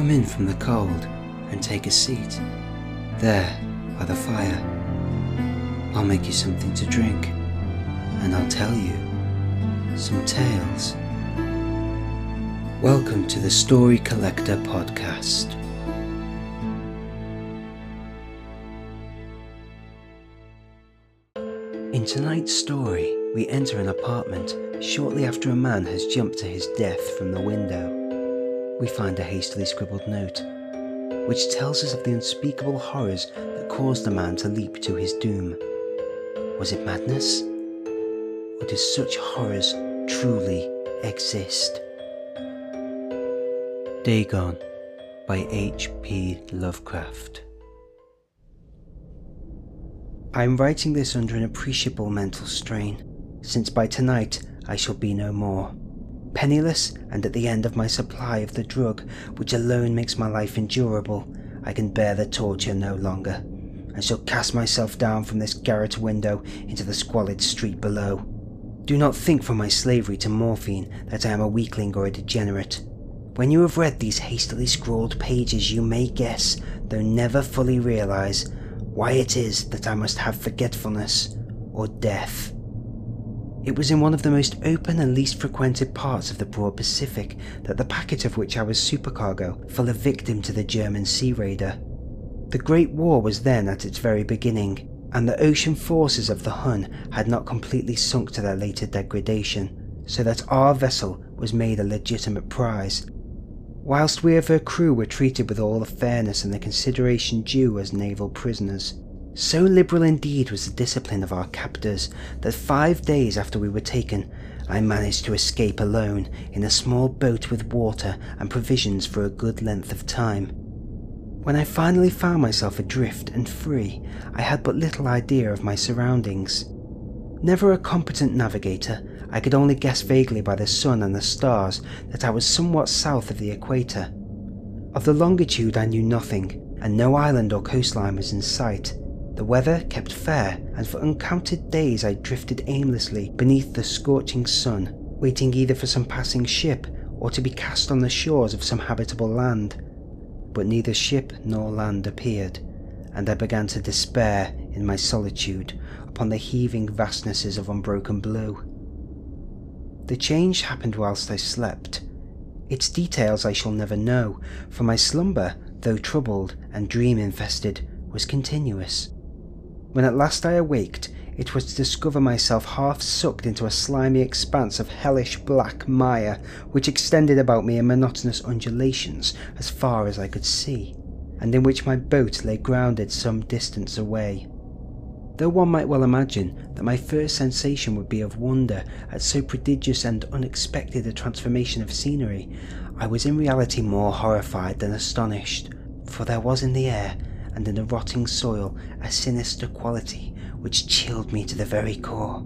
Come in from the cold and take a seat. There, by the fire. I'll make you something to drink, and I'll tell you some tales. Welcome to the Story Collector Podcast. In tonight's story, we enter an apartment shortly after a man has jumped to his death from the window. We find a hastily scribbled note, which tells us of the unspeakable horrors that caused the man to leap to his doom. Was it madness? Or did such horrors truly exist? Dagon by H.P. Lovecraft. I am writing this under an appreciable mental strain, since by tonight I shall be no more. Penniless and at the end of my supply of the drug which alone makes my life endurable, I can bear the torture no longer, and shall cast myself down from this garret window into the squalid street below. Do not think from my slavery to morphine that I am a weakling or a degenerate. When you have read these hastily scrawled pages, you may guess, though never fully realize, why it is that I must have forgetfulness or death. It was in one of the most open and least frequented parts of the broad Pacific that the packet of which I was supercargo fell a victim to the German sea raider. The Great War was then at its very beginning, and the ocean forces of the Hun had not completely sunk to their later degradation, so that our vessel was made a legitimate prize whilst we of her crew were treated with all the fairness and the consideration due as naval prisoners. So liberal indeed was the discipline of our captors that five days after we were taken, I managed to escape alone in a small boat with water and provisions for a good length of time. When I finally found myself adrift and free, I had but little idea of my surroundings. Never a competent navigator, I could only guess vaguely by the sun and the stars that I was somewhat south of the equator. Of the longitude I knew nothing, and no island or coastline was in sight. The weather kept fair, and for uncounted days I drifted aimlessly beneath the scorching sun, waiting either for some passing ship or to be cast on the shores of some habitable land. But neither ship nor land appeared, and I began to despair in my solitude upon the heaving vastnesses of unbroken blue. The change happened whilst I slept. Its details I shall never know, for my slumber, though troubled and dream infested, was continuous. When at last I awaked, it was to discover myself half sucked into a slimy expanse of hellish black mire which extended about me in monotonous undulations as far as I could see, and in which my boat lay grounded some distance away. Though one might well imagine that my first sensation would be of wonder at so prodigious and unexpected a transformation of scenery, I was in reality more horrified than astonished, for there was in the air and in the rotting soil a sinister quality which chilled me to the very core.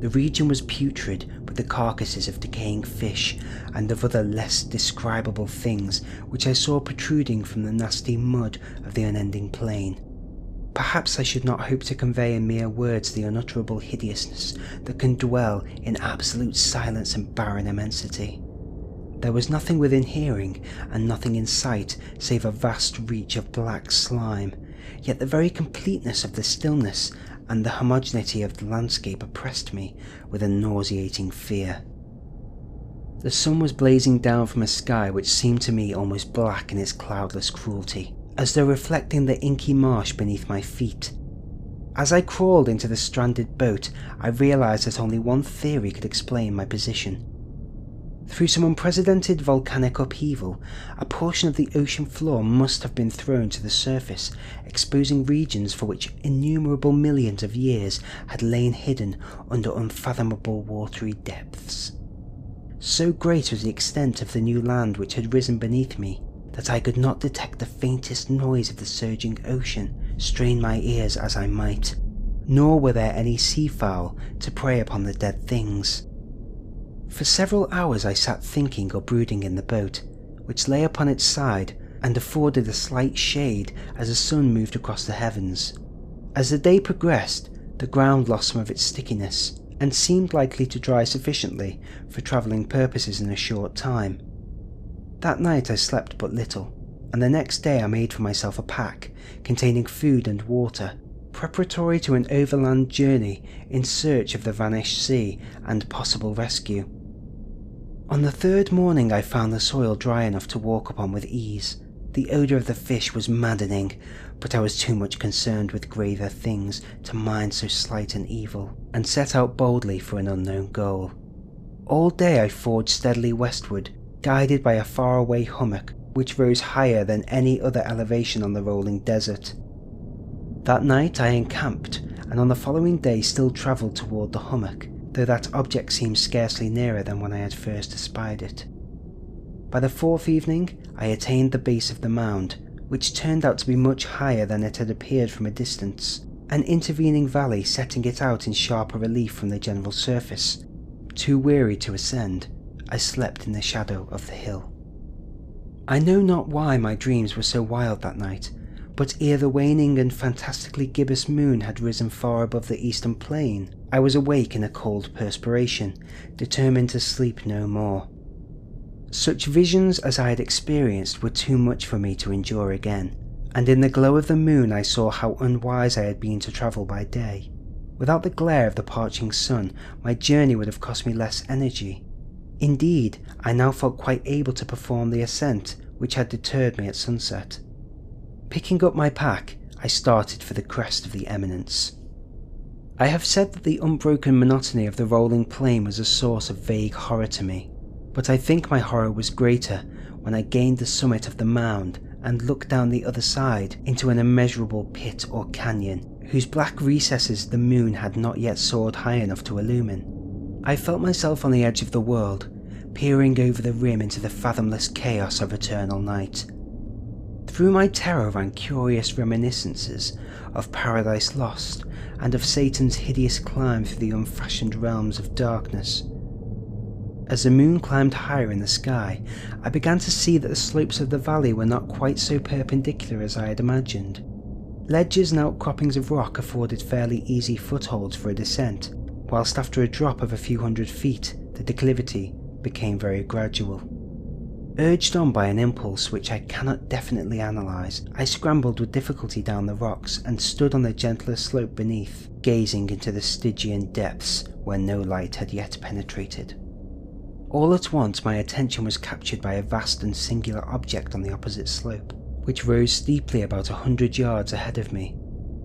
The region was putrid with the carcasses of decaying fish and of other less describable things which I saw protruding from the nasty mud of the unending plain. Perhaps I should not hope to convey in mere words the unutterable hideousness that can dwell in absolute silence and barren immensity. There was nothing within hearing and nothing in sight save a vast reach of black slime, yet the very completeness of the stillness and the homogeneity of the landscape oppressed me with a nauseating fear. The sun was blazing down from a sky which seemed to me almost black in its cloudless cruelty as though reflecting the inky marsh beneath my feet. As I crawled into the stranded boat, I realized that only one theory could explain my position. Through some unprecedented volcanic upheaval, a portion of the ocean floor must have been thrown to the surface, exposing regions for which innumerable millions of years had lain hidden under unfathomable watery depths. So great was the extent of the new land which had risen beneath me that I could not detect the faintest noise of the surging ocean, strain my ears as I might, nor were there any sea fowl to prey upon the dead things. For several hours I sat thinking or brooding in the boat, which lay upon its side and afforded a slight shade as the sun moved across the heavens. As the day progressed, the ground lost some of its stickiness and seemed likely to dry sufficiently for travelling purposes in a short time. That night I slept but little, and the next day I made for myself a pack containing food and water, preparatory to an overland journey in search of the vanished sea and possible rescue. On the third morning, I found the soil dry enough to walk upon with ease. The odour of the fish was maddening, but I was too much concerned with graver things to mind so slight an evil, and set out boldly for an unknown goal. All day I forged steadily westward, guided by a faraway hummock which rose higher than any other elevation on the rolling desert. That night I encamped, and on the following day still travelled toward the hummock, though that object seemed scarcely nearer than when I had first espied it. By the fourth evening, I attained the base of the mound, which turned out to be much higher than it had appeared from a distance, an intervening valley setting it out in sharper relief from the general surface. Too weary to ascend, I slept in the shadow of the hill. I know not why my dreams were so wild that night, but ere the waning and fantastically gibbous moon had risen far above the eastern plain, I was awake in a cold perspiration, determined to sleep no more. Such visions as I had experienced were too much for me to endure again, and in the glow of the moon I saw how unwise I had been to travel by day. Without the glare of the parching sun, my journey would have cost me less energy. Indeed, I now felt quite able to perform the ascent which had deterred me at sunset. Picking up my pack, I started for the crest of the eminence. I have said that the unbroken monotony of the rolling plain was a source of vague horror to me, but I think my horror was greater when I gained the summit of the mound and looked down the other side into an immeasurable pit or canyon whose black recesses the moon had not yet soared high enough to illumine. I felt myself on the edge of the world, peering over the rim into the fathomless chaos of eternal night. Through my terror ran curious reminiscences of Paradise Lost and of Satan's hideous climb through the unfashioned realms of darkness. As the moon climbed higher in the sky, I began to see that the slopes of the valley were not quite so perpendicular as I had imagined. Ledges and outcroppings of rock afforded fairly easy footholds for a descent, whilst after a drop of a few hundred feet, the declivity became very gradual. Urged on by an impulse which I cannot definitely analyse, I scrambled with difficulty down the rocks and stood on the gentler slope beneath, gazing into the Stygian depths where no light had yet penetrated. All at once my attention was captured by a vast and singular object on the opposite slope, which rose steeply about a hundred yards ahead of me,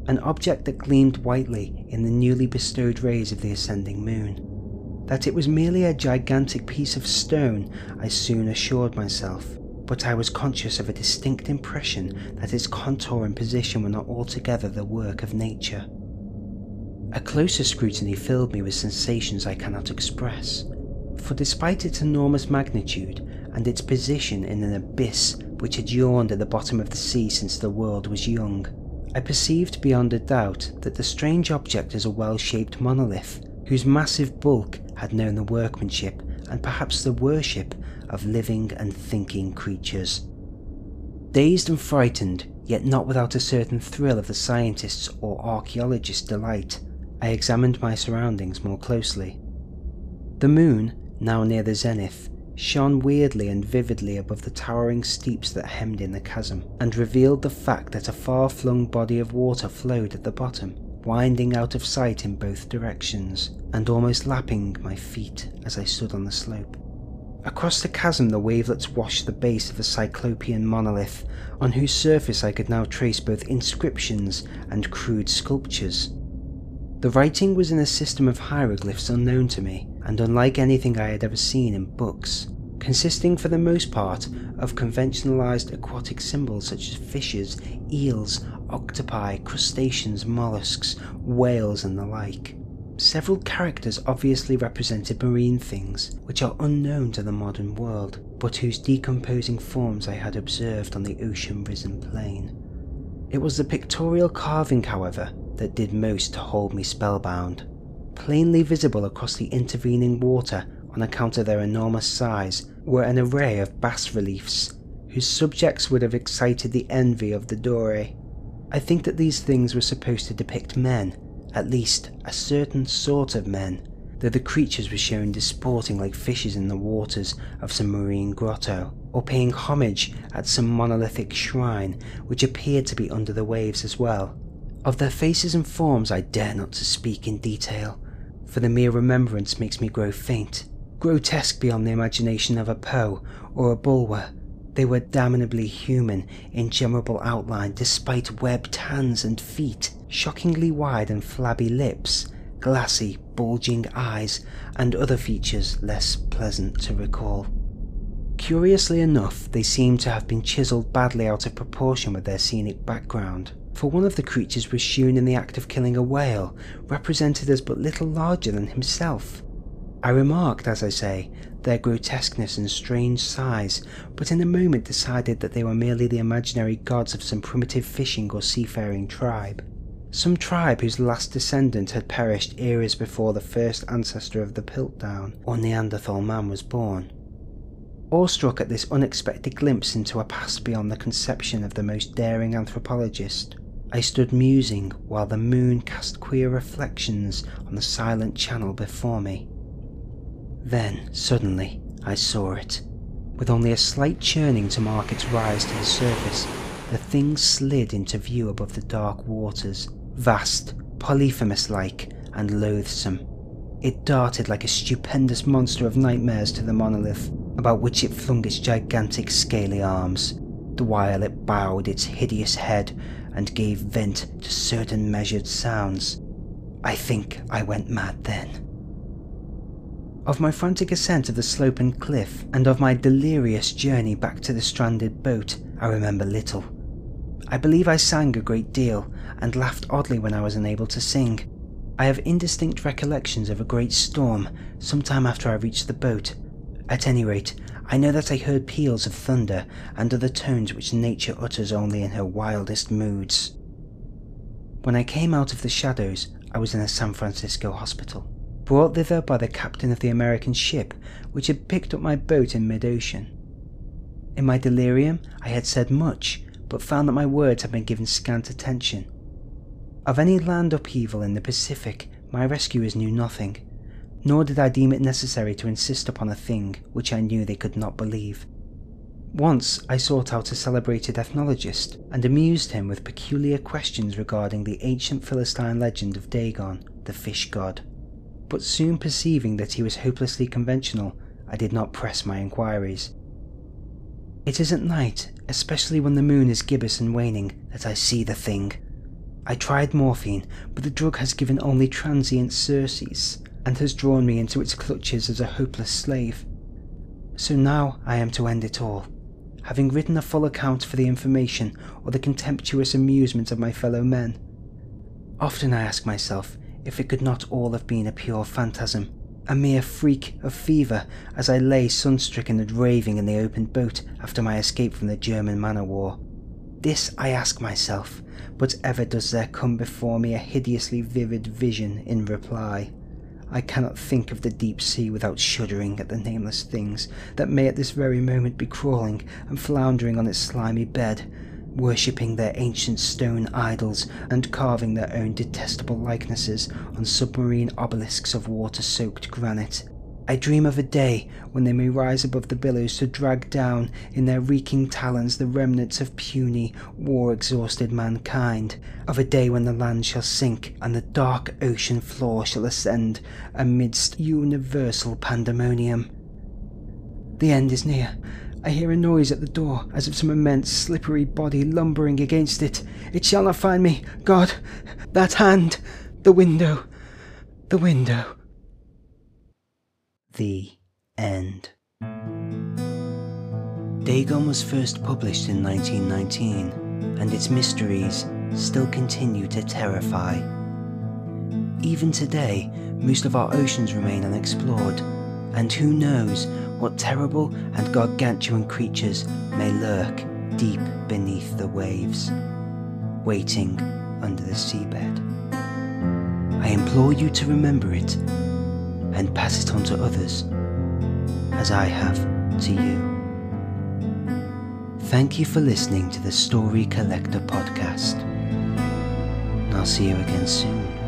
an object that gleamed whitely in the newly bestowed rays of the ascending moon. That it was merely a gigantic piece of stone, I soon assured myself, but I was conscious of a distinct impression that its contour and position were not altogether the work of nature. A closer scrutiny filled me with sensations I cannot express, for despite its enormous magnitude and its position in an abyss which had yawned at the bottom of the sea since the world was young, I perceived beyond a doubt that the strange object is a well-shaped monolith whose massive bulk had known the workmanship and perhaps the worship of living and thinking creatures. Dazed and frightened, yet not without a certain thrill of the scientist's or archaeologist's delight, I examined my surroundings more closely. The moon, now near the zenith, shone weirdly and vividly above the towering steeps that hemmed in the chasm, and revealed the fact that a far-flung body of water flowed at the bottom, winding out of sight in both directions, and almost lapping my feet as I stood on the slope. Across the chasm the wavelets washed the base of a cyclopean monolith, on whose surface I could now trace both inscriptions and crude sculptures. The writing was in a system of hieroglyphs unknown to me, and unlike anything I had ever seen in books, consisting for the most part of conventionalized aquatic symbols such as fishes, eels, octopi, crustaceans, mollusks, whales, and the like. Several characters obviously represented marine things, which are unknown to the modern world, but whose decomposing forms I had observed on the ocean risen plain. It was the pictorial carving, however, that did most to hold me spellbound. Plainly visible across the intervening water on account of their enormous size were an array of bas reliefs, whose subjects would have excited the envy of the Dore. I think that these things were supposed to depict men, at least a certain sort of men, though the creatures were shown disporting like fishes in the waters of some marine grotto, or paying homage at some monolithic shrine which appeared to be under the waves as well. Of their faces and forms I dare not to speak in detail, for the mere remembrance makes me grow faint. Grotesque beyond the imagination of a Poe or a Bulwer, they were damnably human in general outline despite webbed hands and feet, shockingly wide and flabby lips, glassy, bulging eyes, and other features less pleasant to recall. Curiously enough, they seem to have been chiselled badly out of proportion with their scenic background, for one of the creatures was shewn in the act of killing a whale, represented as but little larger than himself. I remarked, as I say, their grotesqueness and strange size, but in a moment decided that they were merely the imaginary gods of some primitive fishing or seafaring tribe. Some tribe whose last descendant had perished eras before the first ancestor of the Piltdown or Neanderthal man was born. Awestruck at this unexpected glimpse into a past beyond the conception of the most daring anthropologist, I stood musing while the moon cast queer reflections on the silent channel before me. Then, suddenly, I saw it. With only a slight churning to mark its rise to the surface, the thing slid into view above the dark waters, vast, Polyphemus like, and loathsome. It darted like a stupendous monster of nightmares to the monolith, about which it flung its gigantic scaly arms, the while it bowed its hideous head and gave vent to certain measured sounds. I think I went mad then. Of my frantic ascent of the slope and cliff, and of my delirious journey back to the stranded boat, I remember little. I believe I sang a great deal, and laughed oddly when I was unable to sing. I have indistinct recollections of a great storm some time after I reached the boat. At any rate, I know that I heard peals of thunder and other tones which nature utters only in her wildest moods. When I came out of the shadows, I was in a San Francisco hospital brought thither by the captain of the American ship which had picked up my boat in mid ocean. In my delirium, I had said much, but found that my words had been given scant attention. Of any land upheaval in the Pacific, my rescuers knew nothing, nor did I deem it necessary to insist upon a thing which I knew they could not believe. Once I sought out a celebrated ethnologist and amused him with peculiar questions regarding the ancient Philistine legend of Dagon, the fish god but soon perceiving that he was hopelessly conventional, I did not press my inquiries. It is at night, especially when the moon is gibbous and waning, that I see the thing. I tried morphine, but the drug has given only transient surcease, and has drawn me into its clutches as a hopeless slave. So now I am to end it all, having written a full account for the information or the contemptuous amusement of my fellow men. Often I ask myself if it could not all have been a pure phantasm, a mere freak of fever as I lay sunstricken and raving in the open boat after my escape from the German man o' war. This I ask myself, but ever does there come before me a hideously vivid vision in reply. I cannot think of the deep sea without shuddering at the nameless things that may at this very moment be crawling and floundering on its slimy bed, worshipping their ancient stone idols and carving their own detestable likenesses on submarine obelisks of water soaked granite. I dream of a day when they may rise above the billows to drag down in their reeking talons the remnants of puny, war exhausted mankind, of a day when the land shall sink and the dark ocean floor shall ascend amidst universal pandemonium. The end is near, I hear a noise at the door, as of some immense slippery body lumbering against it. It shall not find me. God, that hand! The window! The window! The end. Dagon was first published in 1919, and its mysteries still continue to terrify. Even today, most of our oceans remain unexplored, and who knows what terrible and gargantuan creatures may lurk deep beneath the waves, waiting under the seabed. I implore you to remember it and pass it on to others, as I have to you. Thank you for listening to the Story Collector podcast. I'll see you again soon.